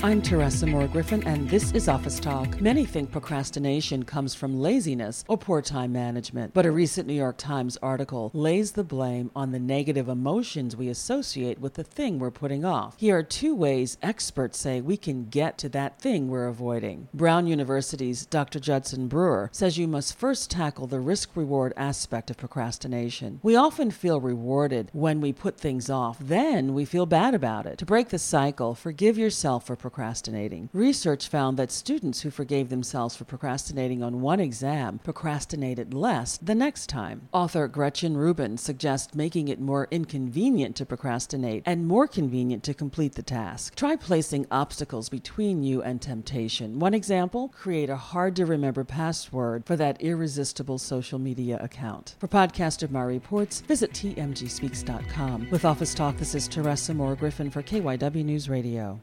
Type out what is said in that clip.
I'm Teresa Moore Griffin, and this is Office Talk. Many think procrastination comes from laziness or poor time management, but a recent New York Times article lays the blame on the negative emotions we associate with the thing we're putting off. Here are two ways experts say we can get to that thing we're avoiding. Brown University's Dr. Judson Brewer says you must first tackle the risk reward aspect of procrastination. We often feel rewarded when we put things off, then we feel bad about it. To break the cycle, forgive yourself for procrastinating. Research found that students who forgave themselves for procrastinating on one exam procrastinated less the next time. Author Gretchen Rubin suggests making it more inconvenient to procrastinate and more convenient to complete the task. Try placing obstacles between you and temptation. One example create a hard to remember password for that irresistible social media account. For podcast of my reports, visit tmgspeaks.com. With Office Talk, this is Teresa Moore Griffin for KYW News Radio.